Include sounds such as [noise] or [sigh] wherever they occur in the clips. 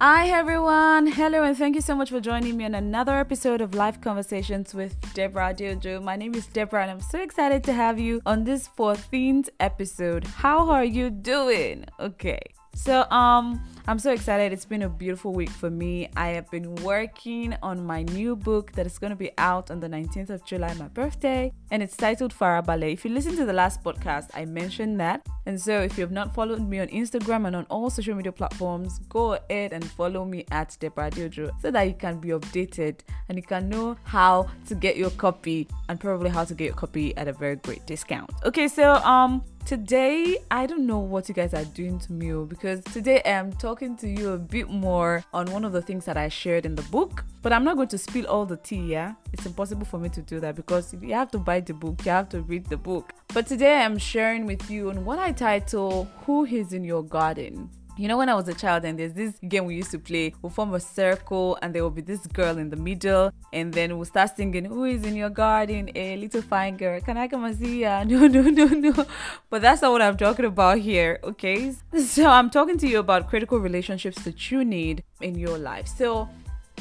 Hi everyone, hello and thank you so much for joining me on another episode of Life Conversations with Deborah Adeojo. My name is Deborah and I'm so excited to have you on this 14th episode. How are you doing? Okay. So um I'm so excited. It's been a beautiful week for me. I have been working on my new book that is going to be out on the 19th of July, my birthday, and it's titled Farabale. If you listen to the last podcast, I mentioned that. And so if you have not followed me on Instagram and on all social media platforms, go ahead and follow me at Deborah Adeojo so that you can be updated and you can know how to get your copy and probably how to get your copy at a very great discount. Okay, so um Today, I don't know what you guys are doing to me oh, because today I'm talking to you a bit more on one of the things that I shared in the book. But I'm not going to spill all the tea, yeah? It's impossible for me to do that because you have to buy the book, you have to read the book. But today I'm sharing with you on what I title Who is in Your Garden. You know, when I was a child, and there's this game we used to play, we'll form a circle, and there will be this girl in the middle, and then we'll start singing, Who is in your garden? A little fine girl. Can I come and see ya? [laughs] No, no, no, no. But that's not what I'm talking about here, okay? So I'm talking to you about critical relationships that you need in your life. So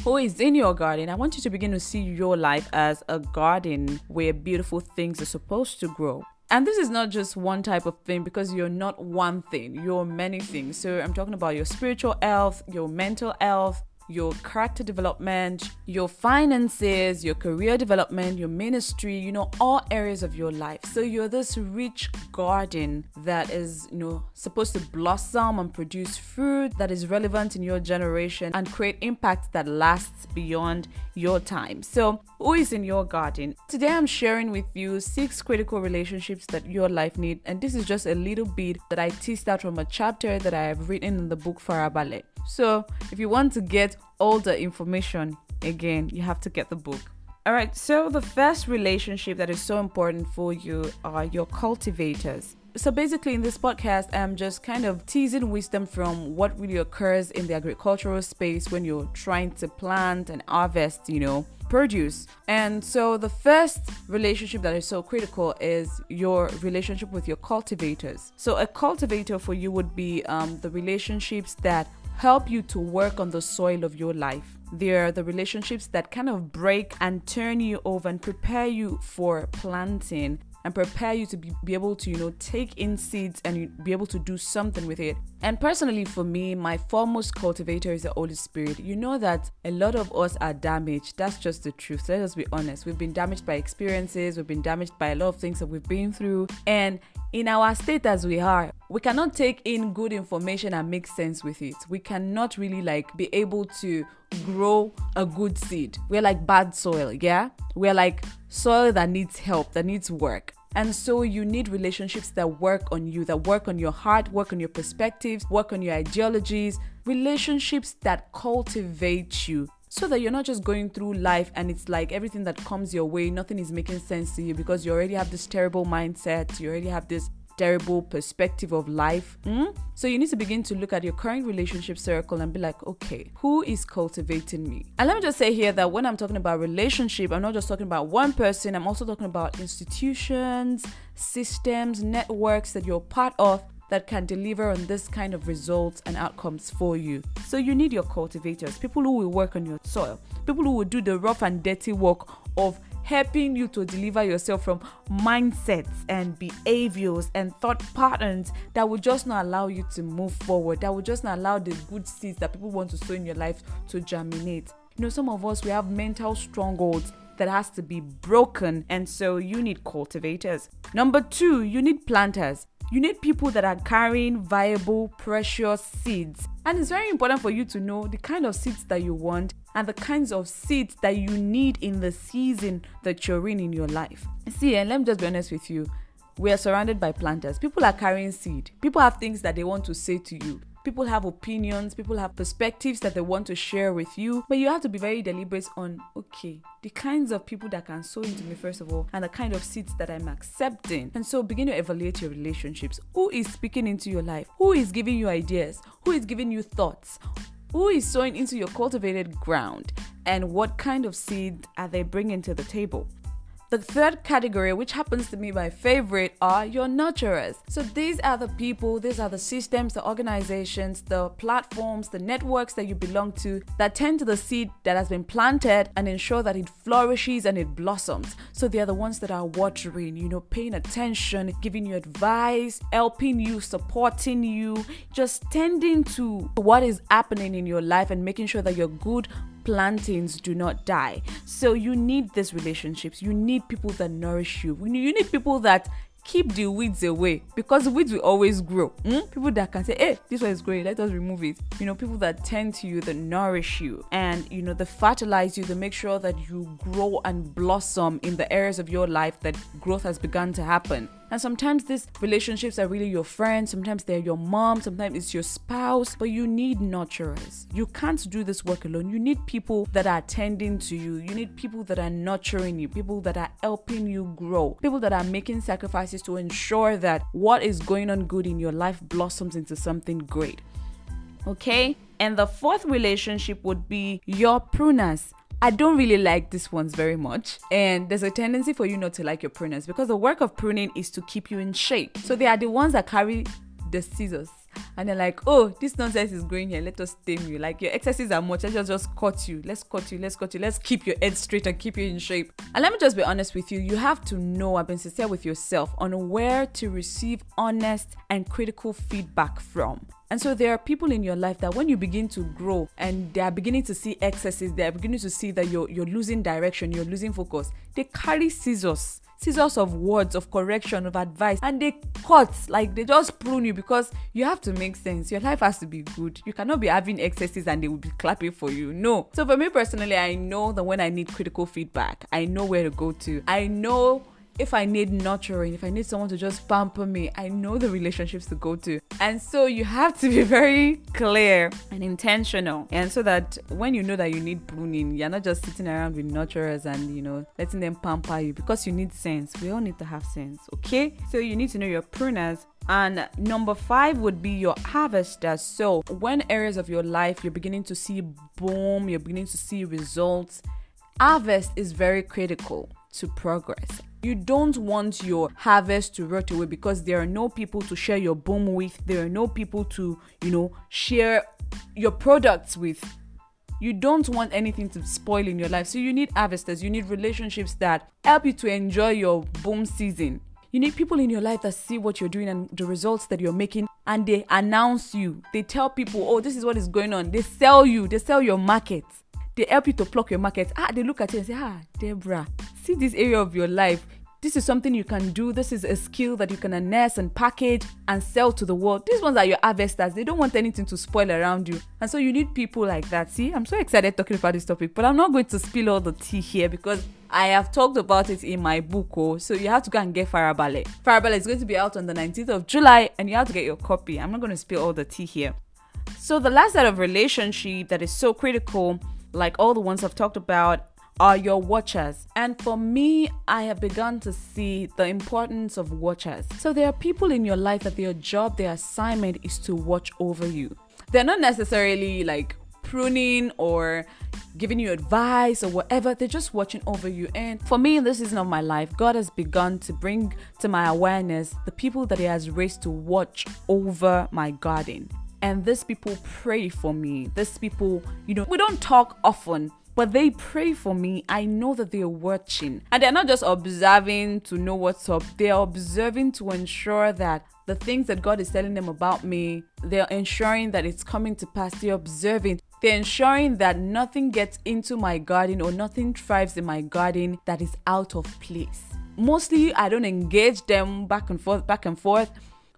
who is in your garden, I want you to begin to see your life as a garden where beautiful things are supposed to grow. And this is not just one type of thing because you're not one thing, you're many things. So I'm talking about your spiritual health, your mental health, your character development, your finances, your career development, your ministry, you know, all areas of your life. So you're this rich garden that is, you know, supposed to blossom and produce fruit that is relevant in your generation and create impact that lasts beyond your time. So, who is in your garden? Today I'm sharing with you six critical relationships that your life need and this is just a little bit that I teased out from a chapter that I have written in the book Farabale. So, if you want to get all the information, again, you have to get the book. All right, so the first relationship that is so important for you are your cultivators. So basically, in this podcast, I'm just kind of teasing wisdom from what really occurs in the agricultural space when you're trying to plant and harvest, you know, produce. And so the first relationship that is so critical is your relationship with your cultivators. So a cultivator for you would be um, the relationships that help you to work on the soil of your life. They're the relationships that kind of break and turn you over and prepare you for planting and prepare you to be, be able to, you know, take in seeds and be able to do something with it. And personally, for me, my foremost cultivator is the Holy Spirit. You know that a lot of us are damaged. That's just the truth. Let us be honest. We've been damaged by experiences, we've been damaged by a lot of things that we've been through. And in our state as we are, we cannot take in good information and make sense with it. We cannot really like be able to grow a good seed. We're like bad soil, yeah? We're like soil that needs help, that needs work. And so you need relationships that work on you, that work on your heart, work on your perspectives, work on your ideologies, relationships that cultivate you so that you're not just going through life and it's like everything that comes your way, nothing is making sense to you because you already have this terrible mindset, you already have this terrible perspective of life. Mm? So you need to begin to look at your current relationship circle and be like, okay, who is cultivating me? And let me just say here that when I'm talking about relationship, I'm not just talking about one person, I'm also talking about institutions, systems, networks that you're part of that can deliver on this kind of results and outcomes for you. So you need your cultivators, people who will work on your soil, people who will do the rough and dirty work of helping you to deliver yourself from mindsets and behaviors and thought patterns that will just not allow you to move forward, that will just not allow the good seeds that people want to sow in your life to germinate. You know, some of us, we have mental strongholds that has to be broken, and so you need cultivators. Number two, you need planters. You need people that are carrying viable, precious seeds. And it's very important for you to know the kind of seeds that you want and the kinds of seeds that you need in the season that you're in in your life. See, and let me just be honest with you. We are surrounded by planters. People are carrying seed. People have things that they want to say to you. People have opinions, people have perspectives that they want to share with you, but you have to be very deliberate on okay, the kinds of people that can sow into me, first of all, and the kind of seeds that I'm accepting. And so begin to evaluate your relationships. Who is speaking into your life? Who is giving you ideas? Who is giving you thoughts? Who is sowing into your cultivated ground? And what kind of seed are they bringing to the table? The third category, which happens to be my favorite, are your nurturers. So these are the people, these are the systems, the organizations, the platforms, the networks that you belong to that tend to the seed that has been planted and ensure that it flourishes and it blossoms. So they are the ones that are watering, you know, paying attention, giving you advice, helping you, supporting you, just tending to what is happening in your life and making sure that you're good plantings do not die. So you need these relationships. You need people that nourish you. You need people that keep the weeds away because weeds will always grow. Mm? People that can say, hey, this one is growing, let us remove it. You know, people that tend to you, that nourish you, and you know, they fertilize you, they make sure that you grow and blossom in the areas of your life that growth has begun to happen. And sometimes these relationships are really your friends, sometimes they're your mom, sometimes it's your spouse, but you need nurturers. You can't do this work alone. You need people that are tending to you, you need people that are nurturing you, people that are helping you grow, people that are making sacrifices to ensure that what is going on good in your life blossoms into something great. Okay? And the fourth relationship would be your pruners. I don't really like these ones very much. And there's a tendency for you not to like your pruners because the work of pruning is to keep you in shape. So they are the ones that carry the scissors and they're like, oh, this nonsense is growing here. Let us tame you. Like your excesses are much. Let's just cut you. Let's cut you. Let's cut you. Let's keep your head straight and keep you in shape. And let me just be honest with you. You have to know I've been sincere with yourself on where to receive honest and critical feedback from. And so there are people in your life that when you begin to grow and they are beginning to see excesses, they are beginning to see that you're you're losing direction, you're losing focus. They carry scissors scissors of words of correction of advice and they cut like they just prune you because you have to make sense. Your life has to be good. You cannot be having excesses and they will be clapping for you. No. So for me personally i know that when i need critical feedback i know where to go to. I know if I need nurturing, if I need someone to just pamper me, I know the relationships to go to. And so you have to be [laughs] very clear and intentional. And so that when you know that you need pruning, you're not just sitting around with nurturers and, you know, letting them pamper you because you need sense. We all need to have sense, okay? So you need to know your pruners and number five would be your harvesters. So, when areas of your life you're beginning to see boom, you're beginning to see results, harvest is very critical to progress. You don't want your harvest to rot away because there are no people to share your boom with. There are no people to, you know, share your products with. You don't want anything to spoil in your life. So you need harvesters, you need relationships that help you to enjoy your boom season. You need people in your life that see what you're doing and the results that you're making and they announce you. They tell people, oh, this is what is going on. They sell you, they sell your market. They help you to pluck your market. Ah, they look at you and say, ah, Deborah, see this area of your life this is something you can do. This is a skill that you can harness and package and sell to the world. These ones are your harvesters. They don't want anything to spoil around you. And so you need people like that. See, I'm so excited talking about this topic, but I'm not going to spill all the tea here because I have talked about it in my book. Oh, so you have to go and get Farabale. Farabale is going to be out on the 19th of July and you have to get your copy. I'm not going to spill all the tea here. So the last set of relationship that is so critical, like all the ones I've talked about, are your watchers. And for me, I have begun to see the importance of watchers. So there are people in your life that their job, their assignment is to watch over you. They're not necessarily like pruning or giving you advice or whatever. They're just watching over you. And for me, in this season of my life, God has begun to bring to my awareness the people that He has raised to watch over my garden. And these people pray for me. These people, you know, we don't talk often, but they pray for me. I know that they're watching. And they're not just observing to know what's up, they're observing to ensure that the things that God is telling them about me, they're ensuring that it's coming to pass. They're observing. They're ensuring that nothing gets into my garden or nothing thrives in my garden that is out of place. Mostly, I don't engage them back and forth, back and forth,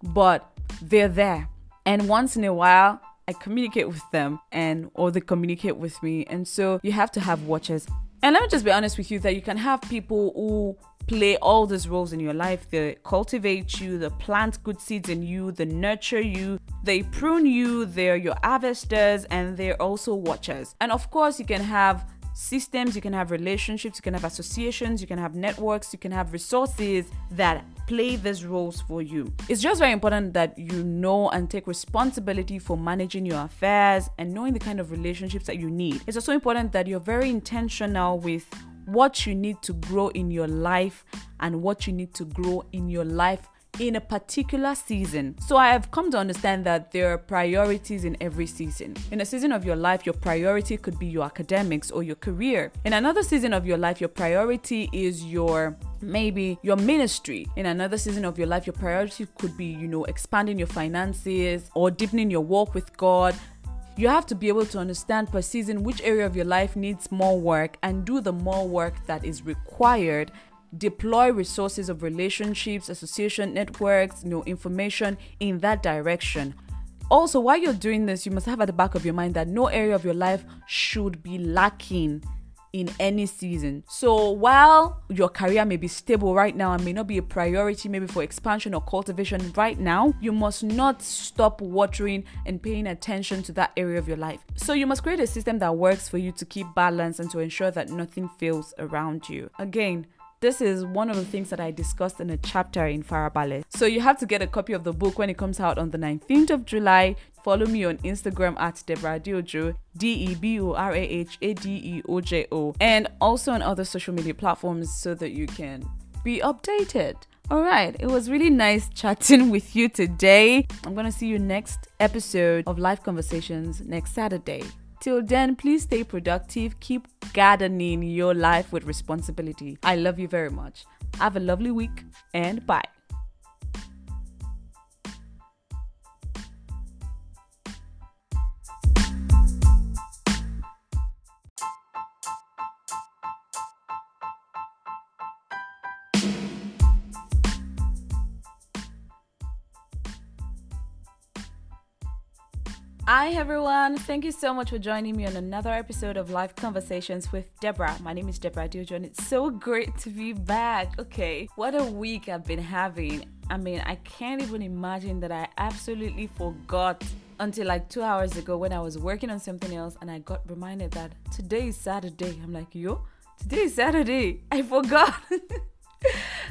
but they're there. And once in a while, I communicate with them and or they communicate with me. And so you have to have watchers. And let me just be honest with you that you can have people who play all these roles in your life. They cultivate you, they plant good seeds in you, they nurture you, they prune you, they're your harvesters, and they're also watchers. And of course, you can have systems, you can have relationships, you can have associations, you can have networks, you can have resources that play these roles for you. It's just very important that you know and take responsibility for managing your affairs and knowing the kind of relationships that you need. It's also important that you're very intentional with what you need to grow in your life and what you need to grow in your life in a particular season. So I have come to understand that there are priorities in every season. In a season of your life, your priority could be your academics or your career. In another season of your life, your priority is your maybe your ministry in another season of your life your priority could be you know expanding your finances or deepening your walk with god. You have to be able to understand per season which area of your life needs more work and do the more work that is required. Deploy resources of relationships, association networks, you know, information in that direction. Also, while you're doing this, you must have at the back of your mind that no area of your life should be lacking in any season. So while your career may be stable right now and may not be a priority maybe for expansion or cultivation right now, you must not stop watering and paying attention to that area of your life. So you must create a system that works for you to keep balance and to ensure that nothing fails around you. Again, this is one of the things that I discussed in a chapter in Farabale. So you have to get a copy of the book when it comes out on the 19th of July. Follow me on Instagram at Deborah Adeojo, D E B O R A H A D E O J O, and also on other social media platforms so that you can be updated. All right, it was really nice chatting with you today. I'm going to see you next episode of Life Conversations next Saturday. Till then, please stay productive, keep gardening your life with responsibility. I love you very much. Have a lovely week and bye. Hi everyone, thank you so much for joining me on another episode of Life Conversations with Deborah. My name is Deborah Adeojo and it's so great to be back. Okay, what a week I've been having. I mean, I can't even imagine that I absolutely forgot until like two hours ago when I was working on something else and I got reminded that today is Saturday. I'm like, yo, today is Saturday. I forgot. [laughs]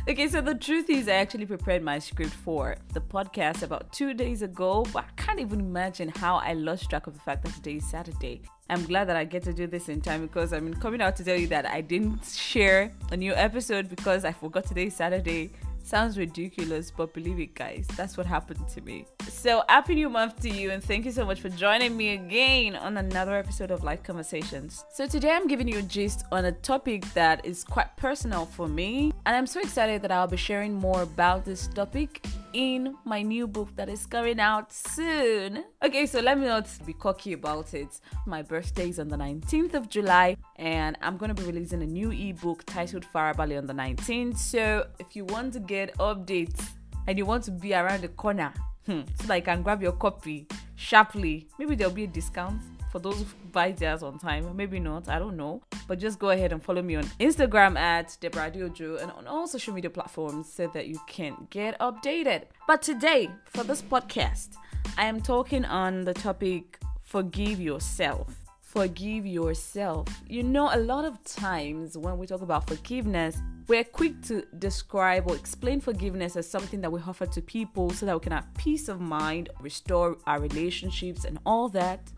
okay, so the truth is, I actually prepared my script for the podcast about two days ago, but I can't even imagine how I lost track of the fact that today is Saturday. I'm glad that I get to do this in time because I mean, coming out to tell you that I didn't share a new episode because I forgot today is Saturday Sounds ridiculous, but believe it, guys, that's what happened to me. So, happy new month to you, and thank you so much for joining me again on another episode of Life Conversations. So, today I'm giving you a gist on a topic that is quite personal for me, and I'm so excited that I'll be sharing more about this topic in my new book that is coming out soon. Okay, so let me not be cocky about it. My birthday is on the 19th of July, and I'm gonna be releasing a new ebook titled Farabale on the 19th. So if you want to get updates and you want to be around the corner, hmm, so that you can grab your copy sharply, maybe there'll be a discount for those who buy theirs on time. Maybe not, I don't know. But just go ahead and follow me on Instagram at Deborah Adeojo and on all social media platforms so that you can get updated. But today, for this podcast, I am talking on the topic forgive yourself. Forgive yourself. You know, a lot of times when we talk about forgiveness, we're quick to describe or explain forgiveness as something that we offer to people so that we can have peace of mind, restore our relationships, and all that.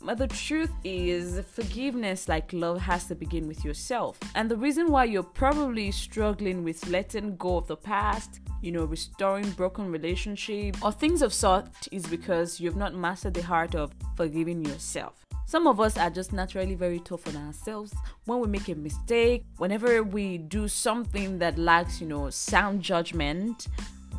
But the truth is, forgiveness, like love, has to begin with yourself. And the reason why you're probably struggling with letting go of the past, you know, restoring broken relationships or things of sort is because you've not mastered the heart of forgiving yourself. Some of us are just naturally very tough on ourselves. When we make a mistake, whenever we do something that lacks, you know, sound judgment,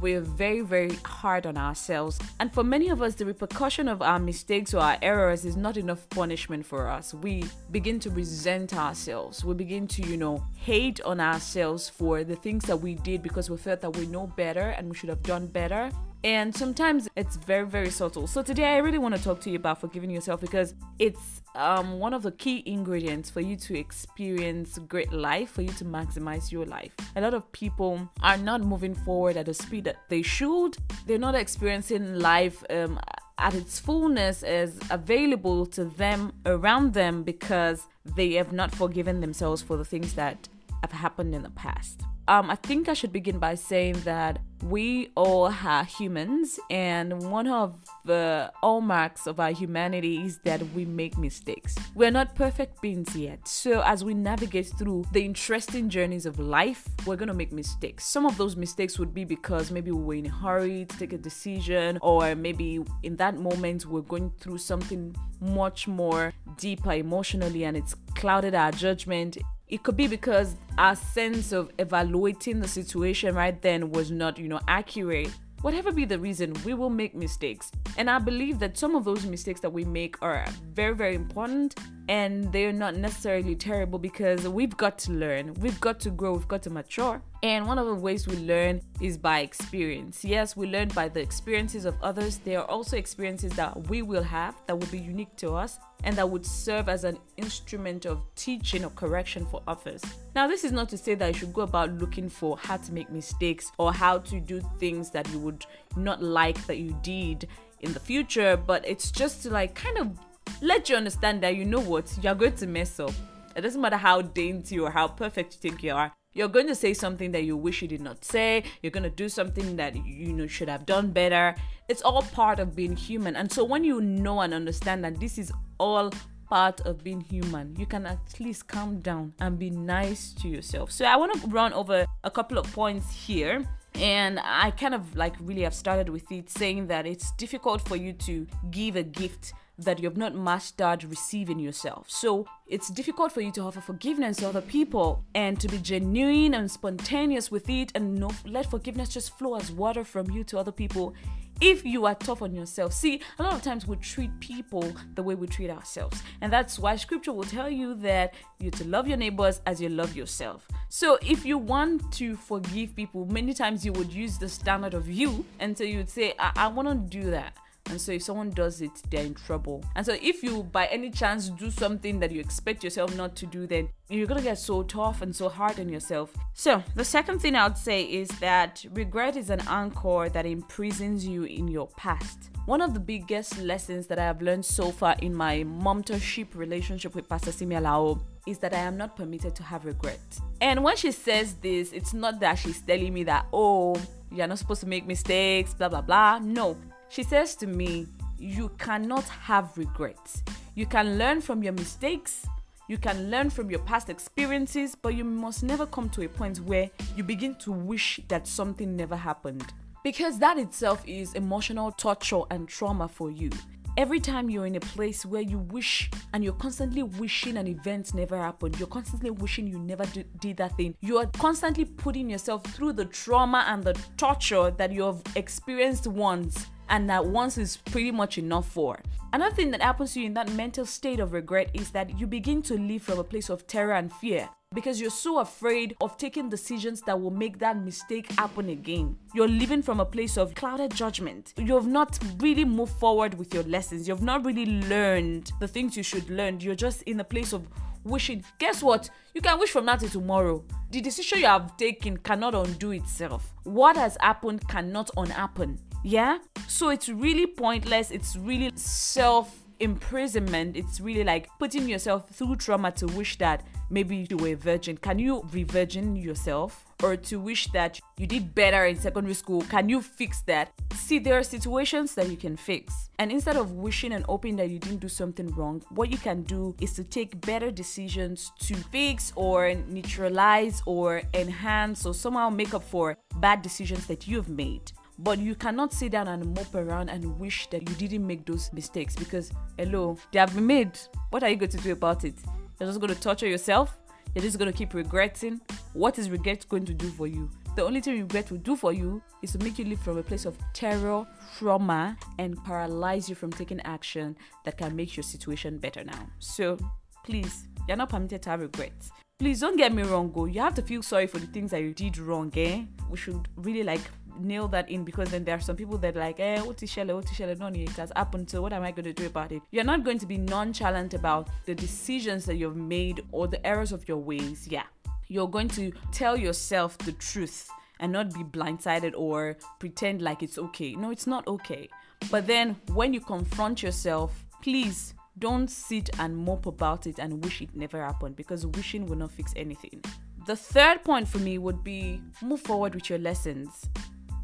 we're very, very hard on ourselves. And for many of us, the repercussion of our mistakes or our errors is not enough punishment for us. We begin to resent ourselves. We begin to, you know, hate on ourselves for the things that we did because we felt that we know better and we should have done better. And sometimes it's very, very subtle. So today I really want to talk to you about forgiving yourself because it's um, one of the key ingredients for you to experience great life, for you to maximize your life. A lot of people are not moving forward at the speed that they should. They're not experiencing life um, at its fullness as available to them around them because they have not forgiven themselves for the things that have happened in the past. Um, I think I should begin by saying that we all are humans, and one of the hallmarks of our humanity is that we make mistakes. We're not perfect beings yet, so as we navigate through the interesting journeys of life, we're gonna make mistakes. Some of those mistakes would be because maybe we were in a hurry to take a decision, or maybe in that moment we're going through something much more deeper emotionally and it's clouded our judgment it could be because our sense of evaluating the situation right then was not, you know, accurate. Whatever be the reason, we will make mistakes. And I believe that some of those mistakes that we make are very, very important and they're not necessarily terrible because we've got to learn, we've got to grow, we've got to mature. And one of the ways we learn is by experience. Yes, we learn by the experiences of others. There are also experiences that we will have that will be unique to us and that would serve as an instrument of teaching or correction for others. Now, this is not to say that you should go about looking for how to make mistakes or how to do things that you would not like that you did in the future, but it's just to like kind of let you understand that you know what you're going to mess up. It doesn't matter how dainty or how perfect you think you are. You're going to say something that you wish you did not say. You're going to do something that you know should have done better. It's all part of being human. And so when you know and understand that this is all part of being human, you can at least calm down and be nice to yourself. So I want to run over a couple of points here. And I kind of like really have started with it saying that it's difficult for you to give a gift that you've not mastered receiving yourself. So it's difficult for you to offer forgiveness to other people and to be genuine and spontaneous with it and no, let forgiveness just flow as water from you to other people if you are tough on yourself. See, a lot of times we treat people the way we treat ourselves. And that's why scripture will tell you that you're to love your neighbors as you love yourself. So if you want to forgive people, many times you would use the standard of you. And so you would say, I, I want to do that. And so if someone does it, they're in trouble. And so if you by any chance do something that you expect yourself not to do, then you're gonna get so tough and so hard on yourself. So the second thing I would say is that regret is an anchor that imprisons you in your past. One of the biggest lessons that I have learned so far in my mentorship relationship with Pastor Simia Lao is that I am not permitted to have regret. And when she says this, it's not that she's telling me that, oh, you're not supposed to make mistakes, blah, blah, blah. No, she says to me, You cannot have regrets. You can learn from your mistakes, you can learn from your past experiences, but you must never come to a point where you begin to wish that something never happened. Because that itself is emotional torture and trauma for you. Every time you're in a place where you wish and you're constantly wishing an event never happened, you're constantly wishing you never did that thing, you are constantly putting yourself through the trauma and the torture that you have experienced once and that once is pretty much enough for. Another thing that happens to you in that mental state of regret is that you begin to live from a place of terror and fear because you're so afraid of taking decisions that will make that mistake happen again. You're living from a place of clouded judgment. You've not really moved forward with your lessons. You've not really learned the things you should learn. You're just in a place of wishing. Guess what? You can wish from now till tomorrow. The decision you have taken cannot undo itself. What has happened cannot unhappen. Yeah? So it's really pointless. It's really self imprisonment. It's really like putting yourself through trauma to wish that maybe you were a virgin. Can you re-virgin yourself? Or to wish that you did better in secondary school? Can you fix that? See, there are situations that you can fix. And instead of wishing and hoping that you didn't do something wrong, what you can do is to take better decisions to fix or neutralize or enhance or somehow make up for bad decisions that you've made. But you cannot sit down and mope around and wish that you didn't make those mistakes because, hello, they have been made. What are you going to do about it? You're just going to torture yourself? You're just going to keep regretting? What is regret going to do for you? The only thing regret will do for you is to make you live from a place of terror, trauma, and paralyze you from taking action that can make your situation better now. So, please, you're not permitted to have regrets. Please don't get me wrong, go. You have to feel sorry for the things that you did wrong, eh? We should really like nail that in because then there are some people that like, eh, what is Shelley, what is Shelley, no, it has happened, so what am I going to do about it? You're not going to be nonchalant about the decisions that you've made or the errors of your ways. Yeah. You're going to tell yourself the truth and not be blindsided or pretend like it's okay. No, it's not okay. But then when you confront yourself, please don't sit and mope about it and wish it never happened because wishing will not fix anything The third point for me would be move forward with your lessons.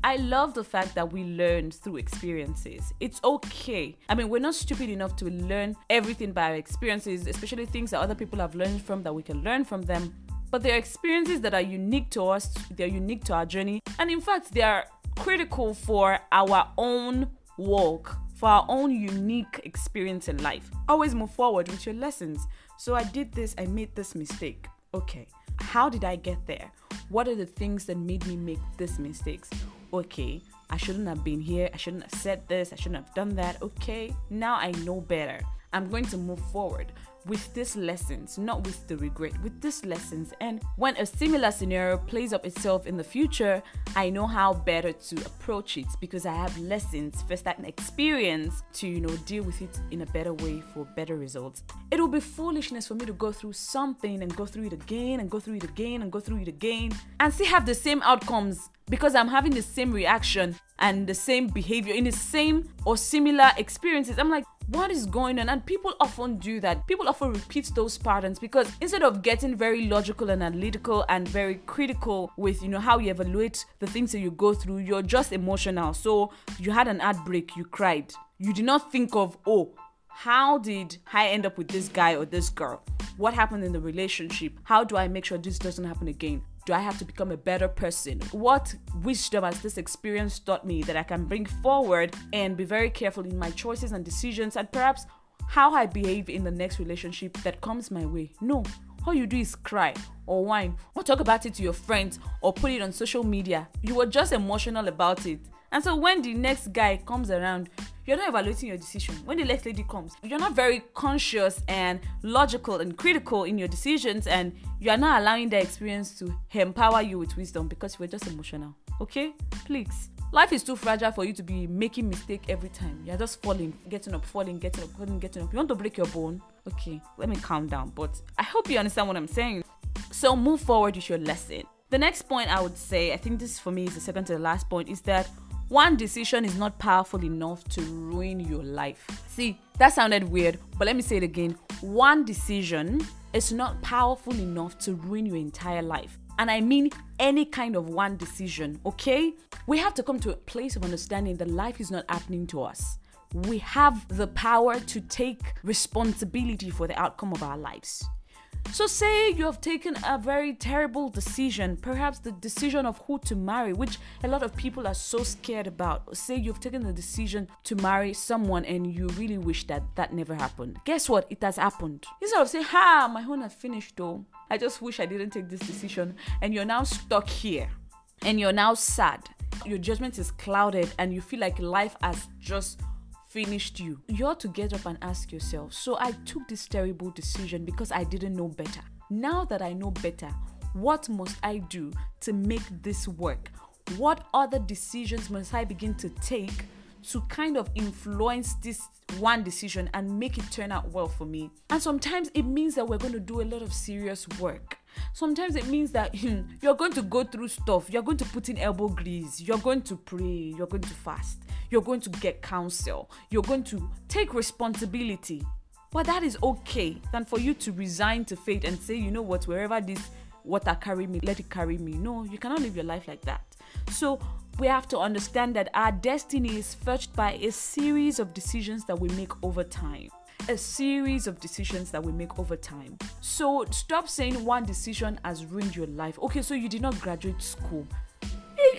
I love the fact that we learn through experiences. It's okay. I mean, we're not stupid enough to learn everything by our experiences, especially things that other people have learned from that we can learn from them. But there are experiences that are unique to us, they're unique to our journey, and in fact, they are critical for our own walk, for our own unique experience in life. Always move forward with your lessons. So I did this, I made this mistake. Okay, how did I get there? What are the things that made me make these mistakes? Okay, I shouldn't have been here. I shouldn't have said this. I shouldn't have done that. Okay, now I know better. I'm going to move forward with these lessons, not with the regret, with these lessons. And when a similar scenario plays up itself in the future, I know how better to approach it because I have lessons, first hand experience to, you know, deal with it in a better way for better results. It will be foolishness for me to go through something and go through it again and go through it again and go through it again and still have the same outcomes because I'm having the same reaction and the same behavior in the same or similar experiences. I'm like, what is going on? And people often do that. People often repeat those patterns because instead of getting very logical and analytical and very critical with, you know, how you evaluate the things that you go through, you're just emotional. So you had an heartbreak, you cried. You did not think of, oh, how did I end up with this guy or this girl? What happened in the relationship? How do I make sure this doesn't happen again? Do I have to become a better person? What wisdom has this experience taught me that I can bring forward and be very careful in my choices and decisions and perhaps how I behave in the next relationship that comes my way? No. All you do is cry or whine or talk about it to your friends or put it on social media. You were just emotional about it. And so when the next guy comes around, you're not evaluating your decision. When the next lady comes, you're not very conscious and logical and critical in your decisions, and you are not allowing the experience to empower you with wisdom because you are just emotional. Okay? Please. Life is too fragile for you to be making mistake every time. You're just falling, getting up, falling, getting up, falling, getting up. You want to break your bone? Okay, let me calm down. But I hope you understand what I'm saying. So move forward with your lesson. The next point I would say, I think this for me is the second to the last point, is that one decision is not powerful enough to ruin your life. See, that sounded weird, but let me say it again. One decision is not powerful enough to ruin your entire life. And I mean any kind of one decision, okay? We have to come to a place of understanding that life is not happening to us. We have the power to take responsibility for the outcome of our lives. So, say you have taken a very terrible decision, perhaps the decision of who to marry, which a lot of people are so scared about. Say you've taken the decision to marry someone and you really wish that that never happened. Guess what? It has happened. Instead of saying, Ha, my own has finished though. I just wish I didn't take this decision. And you're now stuck here and you're now sad. Your judgment is clouded and you feel like life has just finished you. You ought to get up and ask yourself so I took this terrible decision because I didn't know better. Now that I know better, what must I do to make this work? What other decisions must I begin to take to kind of influence this one decision and make it turn out well for me? And sometimes it means that we're going to do a lot of serious work. Sometimes it means that hmm, you're going to go through stuff, you're going to put in elbow grease, you're going to pray, you're going to fast, you're going to get counsel, you're going to take responsibility. But that is okay than for you to resign to fate and say, you know what, wherever this water carry me, let it carry me. No, you cannot live your life like that. So we have to understand that our destiny is fetched by a series of decisions that we make over time a series of decisions that we make over time. So stop saying one decision has ruined your life. Okay, so you did not graduate school.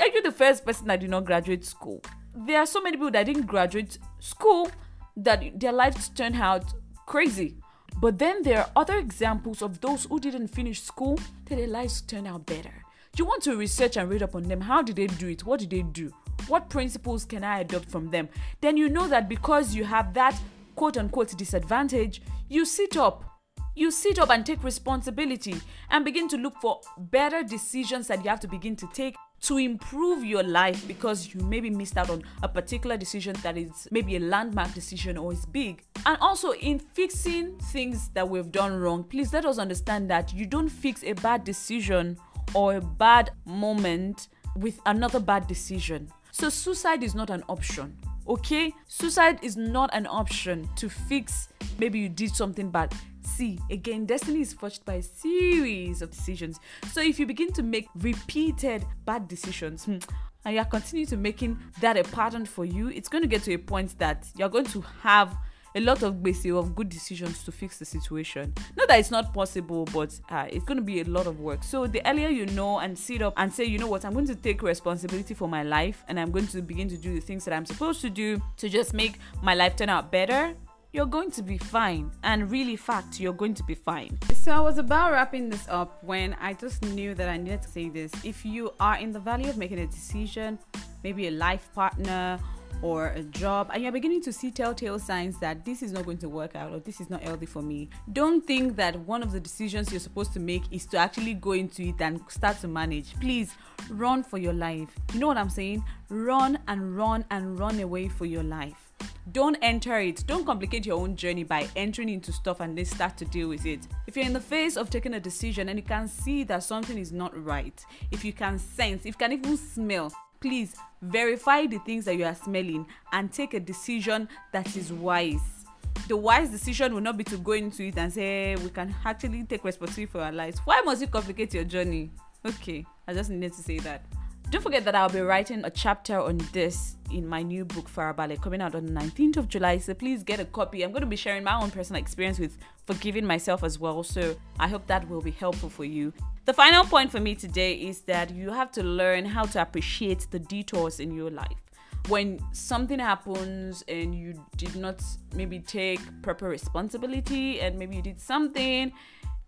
Are you the first person that did not graduate school? There are so many people that didn't graduate school that their lives turned out crazy. But then there are other examples of those who didn't finish school that their lives turned out better. Do you want to research and read up on them. How did they do it? What did they do? What principles can I adopt from them? Then you know that because you have that quote unquote disadvantage, you sit up. You sit up and take responsibility and begin to look for better decisions that you have to begin to take to improve your life because you maybe missed out on a particular decision that is maybe a landmark decision or is big. And also in fixing things that we've done wrong, please let us understand that you don't fix a bad decision or a bad moment with another bad decision. So suicide is not an option okay? Suicide is not an option to fix. Maybe you did something bad. See, again, destiny is forged by a series of decisions. So if you begin to make repeated bad decisions, hmm, and you are continuing to making that a pattern for you, it's going to get to a point that you're going to have a lot of basic of good decisions to fix the situation. Not that it's not possible, but uh, it's going to be a lot of work. So the earlier you know and sit up and say, you know what, I'm going to take responsibility for my life and I'm going to begin to do the things that I'm supposed to do to just make my life turn out better you're going to be fine. And really, fact, you're going to be fine. So, I was about wrapping this up when I just knew that I needed to say this. If you are in the valley of making a decision, maybe a life partner, or a job and you're beginning to see telltale signs that this is not going to work out or this is not healthy for me, don't think that one of the decisions you're supposed to make is to actually go into it and start to manage. Please run for your life. You know what I'm saying? Run and run and run away for your life. Don't enter it. Don't complicate your own journey by entering into stuff and then start to deal with it. If you're in the face of taking a decision and you can see that something is not right, if you can sense, if you can even smell please verify the things that you are smelling and take a decision that is wise. The wise decision will not be to go into it and say we can actually take responsibility for our lives. Why must you complicate your journey? Okay i just needed to say that don't forget that I'll be writing a chapter on this in my new book Farabale coming out on the 19th of July. So please get a copy. I'm going to be sharing my own personal experience with forgiving myself as well. So I hope that will be helpful for you. The final point for me today is that you have to learn how to appreciate the detours in your life. When something happens and you did not maybe take proper responsibility and maybe you did something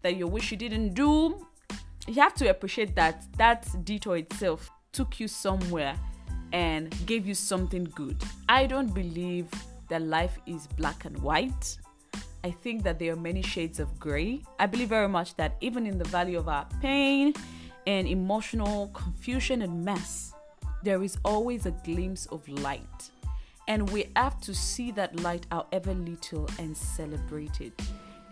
that you wish you didn't do, you have to appreciate that that detour itself took you somewhere and gave you something good. I don't believe that life is black and white. I think that there are many shades of gray. I believe very much that even in the valley of our pain and emotional confusion and mess, there is always a glimpse of light. And we have to see that light, however little, and celebrate it.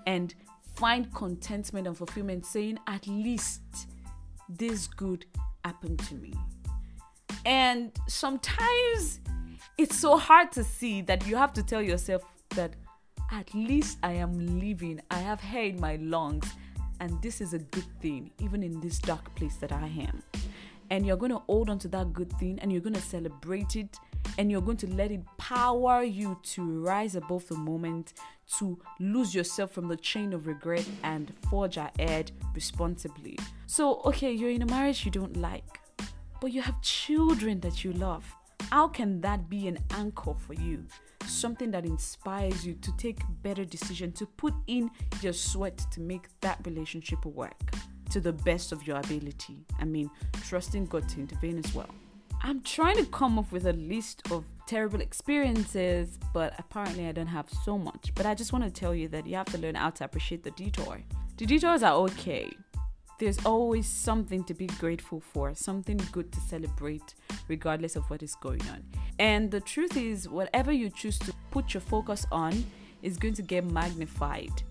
And find contentment and fulfillment, saying, at least this good happened to me. And sometimes it's so hard to see that you have to tell yourself that at least I am living, I have hair in my lungs, and this is a good thing, even in this dark place that I am. And you're going to hold on to that good thing and you're going to celebrate it and you're going to let it power you to rise above the moment, to lose yourself from the chain of regret and forge ahead responsibly. So, okay, you're in a marriage you don't like, but you have children that you love. How can that be an anchor for you? Something that inspires you to take better decisions, to put in your sweat to make that relationship work to the best of your ability. I mean, trusting God to intervene as well. I'm trying to come up with a list of terrible experiences, but apparently I don't have so much. But I just want to tell you that you have to learn how to appreciate the detour. The detours are okay. There's always something to be grateful for, something good to celebrate, regardless of what is going on. And the truth is, whatever you choose to put your focus on is going to get magnified.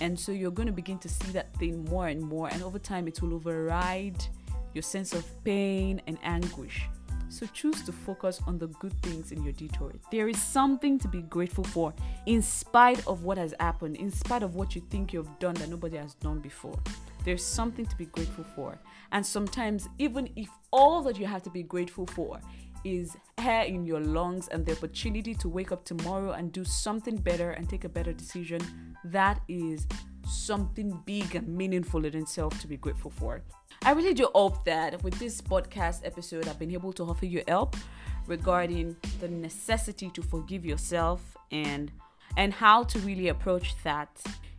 And so you're going to begin to see that thing more and more, and over time, it will override your sense of pain and anguish. So choose to focus on the good things in your detour. There is something to be grateful for in spite of what has happened, in spite of what you think you've done that nobody has done before. There's something to be grateful for. And sometimes, even if all that you have to be grateful for is air in your lungs and the opportunity to wake up tomorrow and do something better and take a better decision, that is something big and meaningful in itself to be grateful for. I really do hope that with this podcast episode, I've been able to offer you help regarding the necessity to forgive yourself and and how to really approach that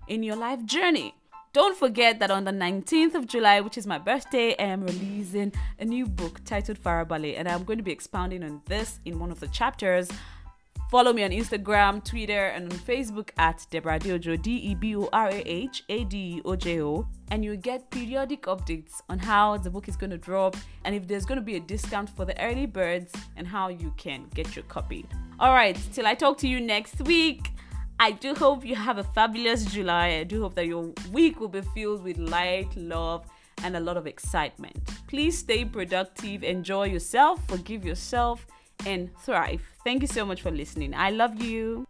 in your life journey. Don't forget that on the 19th of July, which is my birthday, I am releasing a new book titled Farabale, and I'm going to be expounding on this in one of the chapters. Follow me on Instagram, Twitter, and on Facebook at Deborah Adeojo, D E B O R A H A D E O J O. And you'll get periodic updates on how the book is going to drop and if there's going to be a discount for the early birds and how you can get your copy. All right, till I talk to you next week. I do hope you have a fabulous July. I do hope that your week will be filled with light, love, and a lot of excitement. Please stay productive, enjoy yourself, forgive yourself and thrive. Thank you so much for listening. I love you.